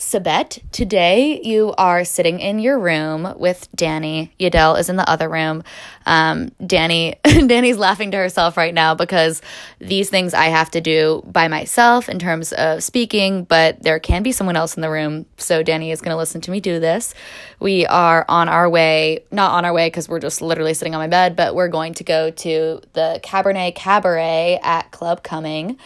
Sabet, today you are sitting in your room with Danny. Yadel is in the other room. Um, Danny, Danny's laughing to herself right now because these things I have to do by myself in terms of speaking, but there can be someone else in the room. So Danny is going to listen to me do this. We are on our way, not on our way because we're just literally sitting on my bed, but we're going to go to the Cabernet Cabaret at Club Cumming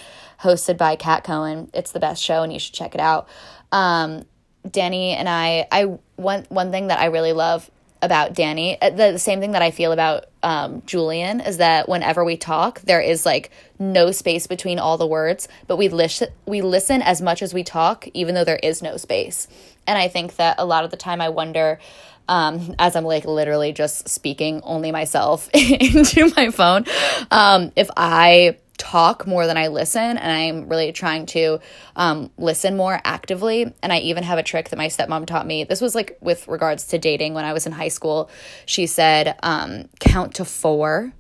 hosted by Kat Cohen. It's the best show and you should check it out. Um, Danny and I, I one one thing that I really love about Danny, uh, the, the same thing that I feel about um, Julian is that whenever we talk, there is like no space between all the words, but we listen we listen as much as we talk, even though there is no space. And I think that a lot of the time, I wonder. Um, as I'm like literally just speaking only myself into my phone. Um, if I talk more than I listen, and I'm really trying to um, listen more actively. And I even have a trick that my stepmom taught me. This was like with regards to dating when I was in high school. She said, um, count to four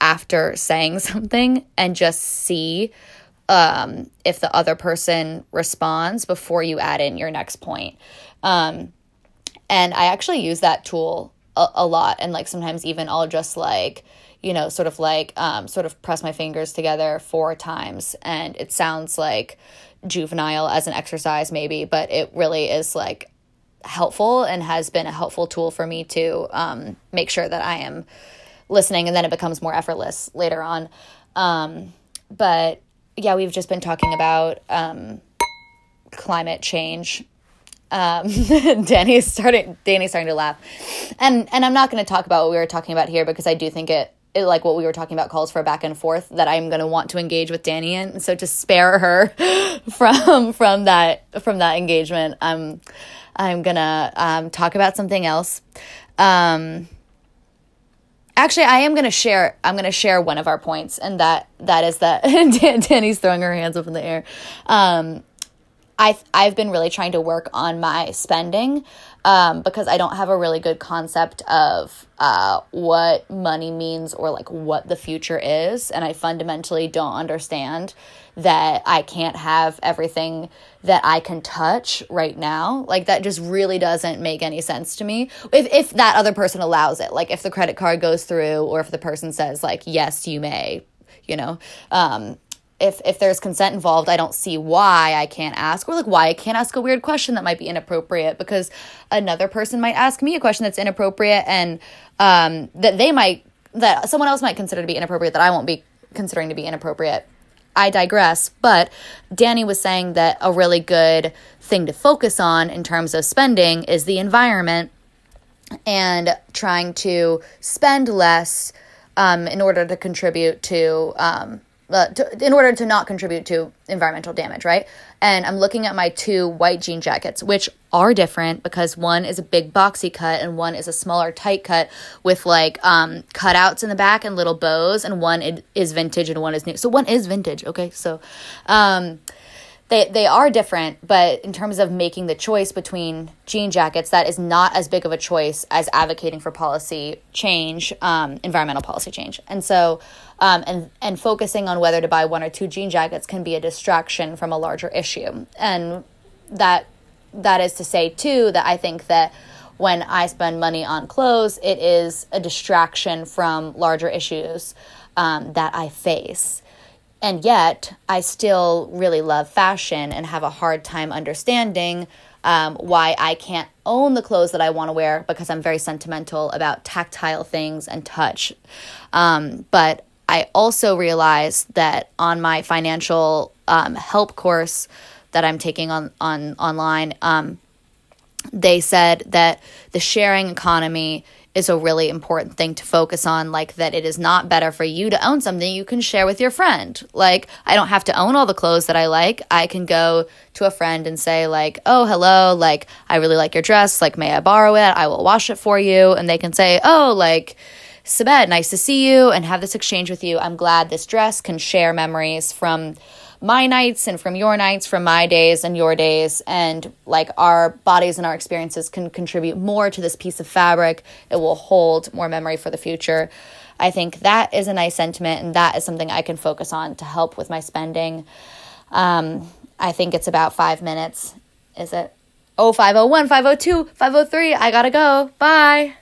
after saying something and just see um, if the other person responds before you add in your next point. Um, and I actually use that tool a, a lot. And like sometimes even I'll just like, you know, sort of like, um, sort of press my fingers together four times. And it sounds like juvenile as an exercise, maybe, but it really is like helpful and has been a helpful tool for me to um, make sure that I am listening. And then it becomes more effortless later on. Um, but yeah, we've just been talking about um, climate change um, Danny's starting Danny's starting to laugh. And and I'm not going to talk about what we were talking about here because I do think it it, like what we were talking about calls for a back and forth that I'm going to want to engage with Danny in. So to spare her from from that from that engagement, I'm I'm to um, talk about something else. Um, actually, I am to share. I'm to share one of our points, and that that is that Danny's throwing her hands up in the air. Um, I've I've been really trying to work on my spending um, because I don't have a really good concept of uh, what money means or like what the future is, and I fundamentally don't understand that I can't have everything that I can touch right now. Like that just really doesn't make any sense to me. If if that other person allows it, like if the credit card goes through, or if the person says like yes, you may, you know. Um, if if there's consent involved, I don't see why I can't ask or like why I can't ask a weird question that might be inappropriate because another person might ask me a question that's inappropriate and um, that they might that someone else might consider to be inappropriate that I won't be considering to be inappropriate. I digress, but Danny was saying that a really good thing to focus on in terms of spending is the environment and trying to spend less um, in order to contribute to um, uh, to, in order to not contribute to environmental damage, right? And I'm looking at my two white jean jackets, which are different because one is a big boxy cut and one is a smaller tight cut with like um, cutouts in the back and little bows, and one is vintage and one is new. So one is vintage, okay? So, um, they they are different, but in terms of making the choice between jean jackets, that is not as big of a choice as advocating for policy change, um, environmental policy change, and so um, and and focusing on whether to buy one or two jean jackets can be a distraction from a larger issue, and that that is to say too that I think that when I spend money on clothes, it is a distraction from larger issues um, that I face. And yet, I still really love fashion and have a hard time understanding um, why I can't own the clothes that I want to wear because I'm very sentimental about tactile things and touch. Um, but I also realized that on my financial um, help course that I'm taking on, on online, um, they said that the sharing economy is a really important thing to focus on like that it is not better for you to own something you can share with your friend. Like i don't have to own all the clothes that i like. I can go to a friend and say like oh hello like i really like your dress. Like may i borrow it? I will wash it for you. And they can say oh like Sabet, nice to see you and have this exchange with you. I'm glad this dress can share memories from my nights and from your nights, from my days and your days. And like our bodies and our experiences can contribute more to this piece of fabric. It will hold more memory for the future. I think that is a nice sentiment, and that is something I can focus on to help with my spending. Um, I think it's about five minutes. Is it? oh 501, 502, 503. I gotta go. Bye.